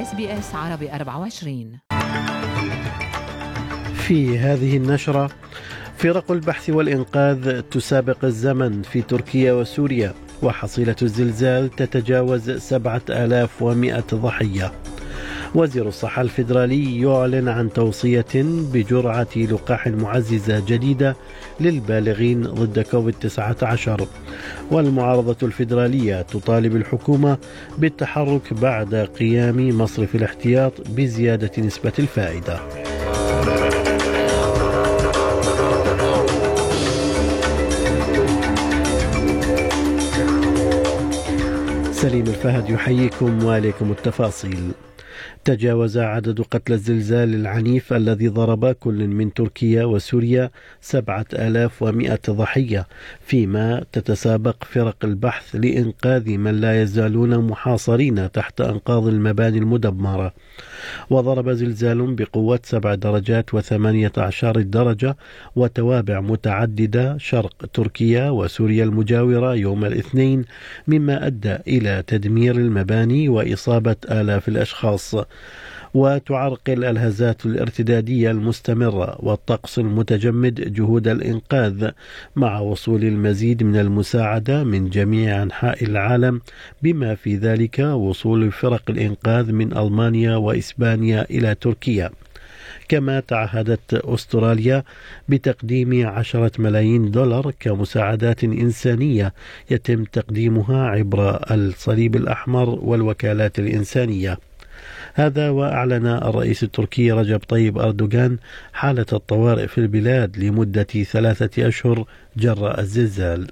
SBS عربي 24 في هذه النشرة فرق البحث والإنقاذ تسابق الزمن في تركيا وسوريا وحصيلة الزلزال تتجاوز 7100 ضحية. وزير الصحة الفيدرالي يعلن عن توصية بجرعة لقاح معززة جديدة للبالغين ضد كوفيد 19 والمعارضة الفيدرالية تطالب الحكومة بالتحرك بعد قيام مصرف الاحتياط بزيادة نسبة الفائدة. سليم الفهد يحييكم وعليكم التفاصيل. تجاوز عدد قتلى الزلزال العنيف الذي ضرب كل من تركيا وسوريا سبعة آلاف ومائة ضحية فيما تتسابق فرق البحث لإنقاذ من لا يزالون محاصرين تحت أنقاض المباني المدمرة. وضرب زلزال بقوة سبع درجات وثمانية عشر درجة وتوابع متعددة شرق تركيا وسوريا المجاورة يوم الاثنين مما أدى إلى تدمير المباني وإصابة آلاف الأشخاص. وتعرقل الهزات الارتدادية المستمرة والطقس المتجمد جهود الإنقاذ مع وصول المزيد من المساعدة من جميع أنحاء العالم بما في ذلك وصول فرق الإنقاذ من ألمانيا وإسبانيا إلى تركيا. كما تعهدت أستراليا بتقديم عشرة ملايين دولار كمساعدات إنسانية يتم تقديمها عبر الصليب الأحمر والوكالات الإنسانية. هذا وأعلن الرئيس التركي رجب طيب أردوغان حالة الطوارئ في البلاد لمدة ثلاثة أشهر جراء الزلزال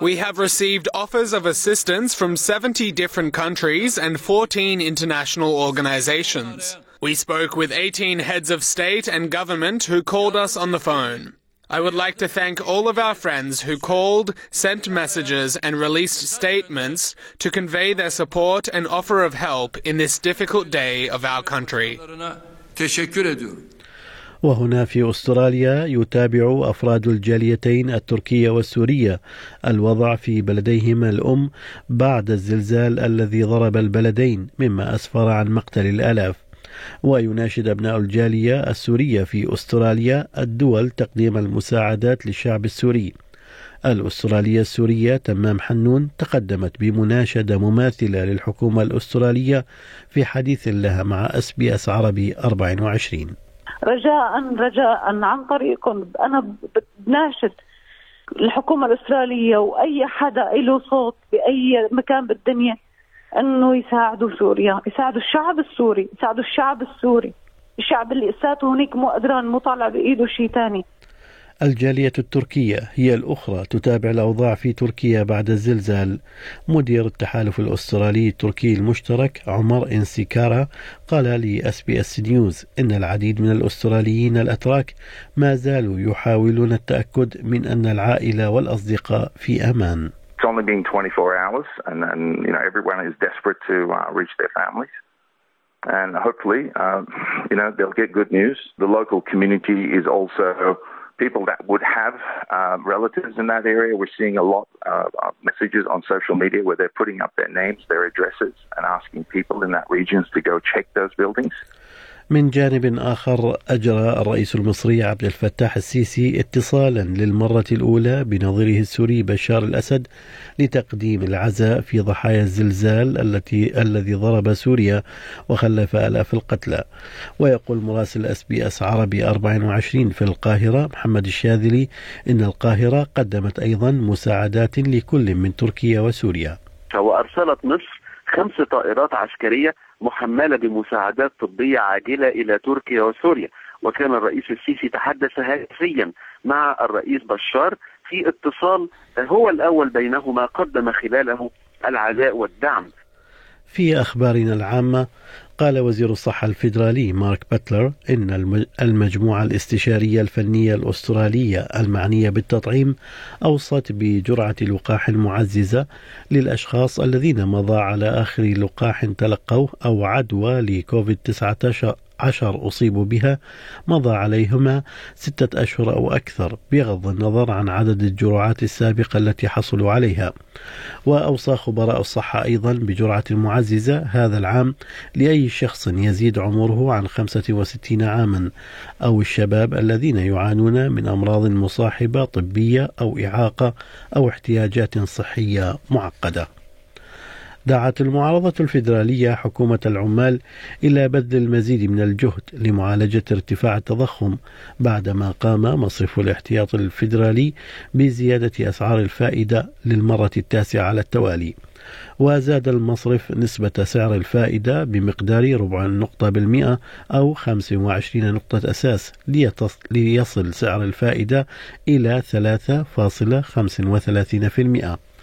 We have received offers of assistance from 70 different countries and 14 international organizations. We spoke with 18 heads of state and government who called us on the phone. I would like to thank all of our friends who called, sent messages, and released statements to convey their support and offer of help in this difficult day of our country. وهنا في استراليا يتابع افراد الجاليتين التركيه والسوريه الوضع في بلديهما الام بعد الزلزال الذي ضرب البلدين مما اسفر عن مقتل الالاف ويناشد أبناء الجالية السورية في أستراليا الدول تقديم المساعدات للشعب السوري. الأسترالية السورية تمام حنون تقدمت بمناشدة مماثلة للحكومة الأسترالية في حديث لها مع أس بي أس عربي 24 رجاء رجاء عن طريقكم. أنا بناشد الحكومة الأسترالية وأي حدا له صوت بأي مكان بالدنيا أنه يساعدوا سوريا يساعدوا الشعب السوري يساعدوا الشعب السوري. الشعب اللي أساته هنيك مو قدران مو طالع بإيده شيء ثاني الجالية التركية هي الأخرى تتابع الأوضاع في تركيا بعد الزلزال. مدير التحالف الأسترالي التركي المشترك عمر إنسيكارا قال ل SBS News إن العديد من الأستراليين الأتراك ما زالوا يحاولون التأكد من أن العائلة والأصدقاء في أمان. Only been 24 hours, and, and you know everyone is desperate to uh, reach their families. And hopefully, uh, you know, they'll get good news. The local community is also people that would have uh, relatives in that area. We're seeing a lot of messages on social media where they're putting up their names, their addresses, and asking people in that region to go check those buildings. من جانب آخر أجرى الرئيس المصري عبد الفتاح السيسي اتصالا للمرة الأولى بنظيره السوري بشار الأسد لتقديم العزاء في ضحايا الزلزال التي الذي ضرب سوريا وخلف آلاف القتلى. ويقول مراسل أس بي أس عربي 24 في القاهرة محمد الشاذلي إن القاهرة قدمت أيضا مساعدات لكل من تركيا وسوريا. وأرسلت مصر خمس طائرات عسكرية محملة بمساعدات طبية عاجلة إلى تركيا وسوريا. وكان الرئيس السيسي تحدث هاتفيا مع الرئيس بشار في اتصال هو الأول بينهما قدم خلاله العزاء والدعم. في أخبارنا العامة قال وزير الصحة الفيدرالي مارك باتلر إن المجموعة الاستشارية الفنية الأسترالية المعنية بالتطعيم أوصت بجرعة لقاح معززة للأشخاص الذين مضى على آخر لقاح تلقوه أو عدوى لكوفيد 19 عشر أصيبوا بها مضى عليهما ستة أشهر أو أكثر بغض النظر عن عدد الجرعات السابقة التي حصلوا عليها. وأوصى خبراء الصحة أيضا بجرعة معززة هذا العام لأي شخص يزيد عمره عن 65 عاما أو الشباب الذين يعانون من أمراض مصاحبة طبية أو إعاقة أو احتياجات صحية معقدة. دعت المعارضة الفيدرالية حكومة العمال إلى بذل المزيد من الجهد لمعالجة ارتفاع التضخم بعدما قام مصرف الاحتياط الفيدرالي بزيادة أسعار الفائدة للمرة التاسعة على التوالي. وزاد المصرف نسبة سعر الفائدة بمقدار ربع نقطة بالمئة أو 25 نقطة أساس ليصل سعر الفائدة إلى 3.35%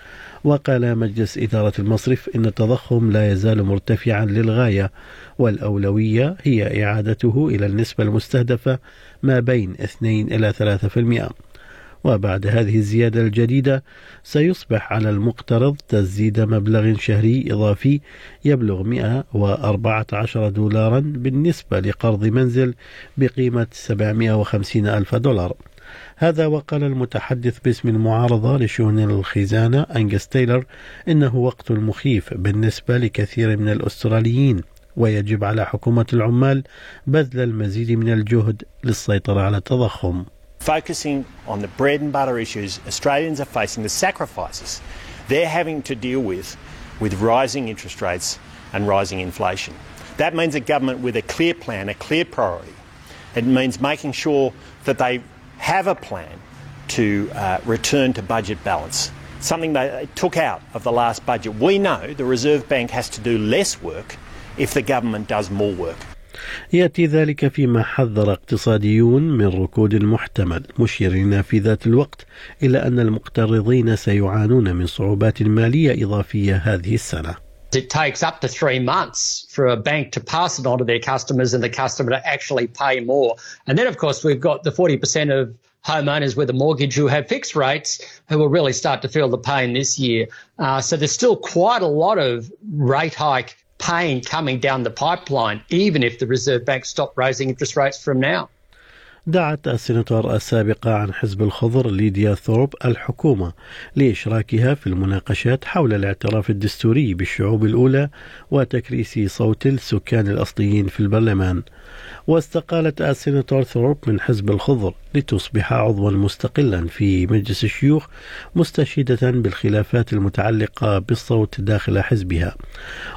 وقال مجلس إدارة المصرف إن التضخم لا يزال مرتفعا للغاية والأولوية هي إعادته إلى النسبة المستهدفة ما بين 2 إلى 3% وبعد هذه الزيادة الجديدة سيصبح على المقترض تسديد مبلغ شهري إضافي يبلغ 114 دولارا بالنسبة لقرض منزل بقيمة 750 ألف دولار. هذا وقال المتحدث باسم المعارضة لشؤون الخزانة أنجس تايلر إنه وقت مخيف بالنسبة لكثير من الأستراليين ويجب على حكومة العمال بذل المزيد من الجهد للسيطرة على التضخم. Focusing on the bread and butter issues Australians are facing, the sacrifices they're having to deal with with rising interest rates and rising inflation. That means a government with a clear plan, a clear priority. It means making sure that they have a plan to uh, return to budget balance, something they took out of the last budget. We know the Reserve Bank has to do less work if the government does more work. ياتي ذلك فيما حذر اقتصاديون من ركود محتمل مشيرين في ذات الوقت إلى ان المقترضين سيعانون من صعوبات ماليه اضافيه هذه السنة It takes up to three months for a bank to pass it on to their customers and the customer to actually pay more. And then, of course, we've got the 40% of homeowners with a mortgage who have fixed rates who will really start to feel the pain this year. Uh, so there's still quite a lot of rate hike pain coming down the pipeline, even if the Reserve Bank stop raising interest rates from now. دعت السيناتور السابقة عن حزب الخضر ليديا ثورب الحكومة لإشراكها في المناقشات حول الاعتراف الدستوري بالشعوب الأولى وتكريس صوت السكان الأصليين في البرلمان. واستقالت السيناتور ثورب من حزب الخضر لتصبح عضوا مستقلا في مجلس الشيوخ مستشهدة بالخلافات المتعلقة بالصوت داخل حزبها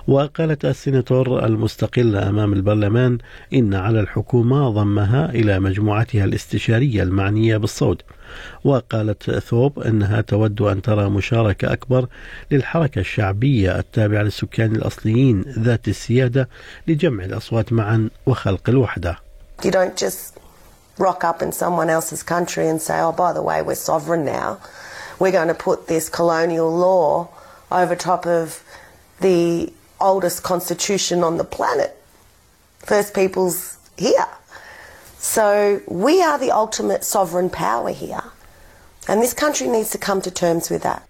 وقالت السيناتور المستقلة أمام البرلمان إن على الحكومة ضمها إلى مجموعتها الاستشارية المعنية بالصوت وقالت ثوب أنها تود أن ترى مشاركة أكبر للحركة الشعبية التابعة للسكان الأصليين ذات السيادة لجمع الأصوات معا وخلق الوحدة. You don't just rock up in someone else's country and say, oh, by the way, we're sovereign now. We're going to put this colonial law over top of the oldest constitution on the planet. First Peoples here. So we are the ultimate sovereign power here. And this country needs to come to terms with that.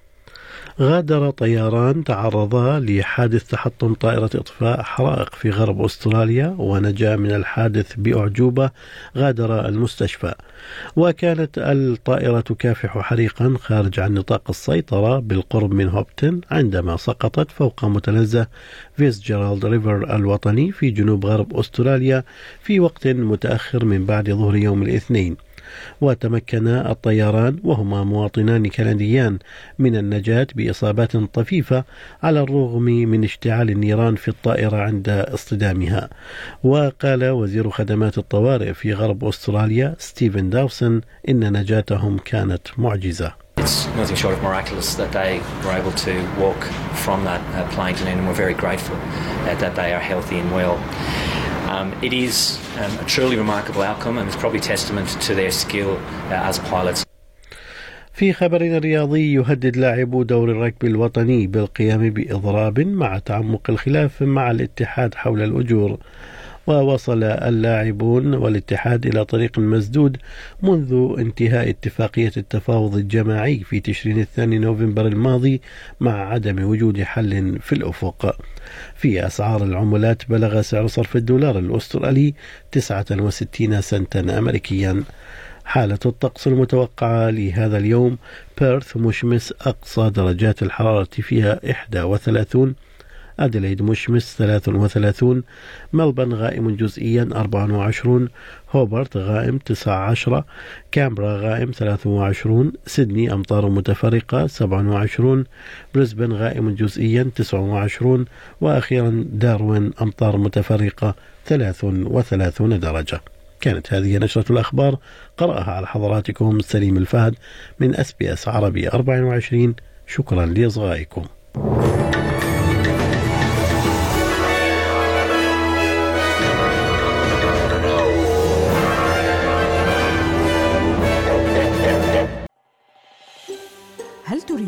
غادر طيران تعرضا لحادث تحطم طائرة إطفاء حرائق في غرب أستراليا ونجا من الحادث بأعجوبة غادر المستشفى. وكانت الطائرة تكافح حريقا خارج عن نطاق السيطرة بالقرب من هوبتن عندما سقطت فوق متنزه فيتزجيرالد ريفر الوطني في جنوب غرب أستراليا في وقت متأخر من بعد ظهر يوم الاثنين. وتمكن الطيران وهما مواطنان كنديان من النجاة بإصابات طفيفة على الرغم من اشتعال النيران في الطائرة عند اصطدامها وقال وزير خدمات الطوارئ في غرب أستراليا ستيفن داوسون إن نجاتهم كانت معجزة It's nothing short of miraculous that they were able to walk from that uh, plane to land, and we're very grateful uh, that they are healthy and well. Um, it is um, a truly remarkable outcome and it's probably testament to their skill uh, as pilots. في خبر رياضي يهدد لاعبو دور الركب الوطني بالقيام بإضراب مع تعمق الخلاف مع الاتحاد حول الأجور ووصل اللاعبون والاتحاد إلى طريق مسدود منذ انتهاء اتفاقية التفاوض الجماعي في تشرين الثاني نوفمبر الماضي مع عدم وجود حل في الأفق. في أسعار العملات بلغ سعر صرف الدولار الأسترالي 69 سنتا أمريكيا. حالة الطقس المتوقعة لهذا اليوم بيرث مشمس أقصى درجات الحرارة فيها 31 أديلايد مشمس 33 ملبن غائم جزئيا 24 هوبرت غائم 19 كامبرا غائم 23 سيدني أمطار متفرقة 27 بريسبن غائم جزئيا 29 وأخيرا داروين أمطار متفرقة 33 درجة. كانت هذه نشرة الأخبار. قرأها على حضراتكم سليم الفهد من أس بي أس عربي 24 شكرا لإصغائكم.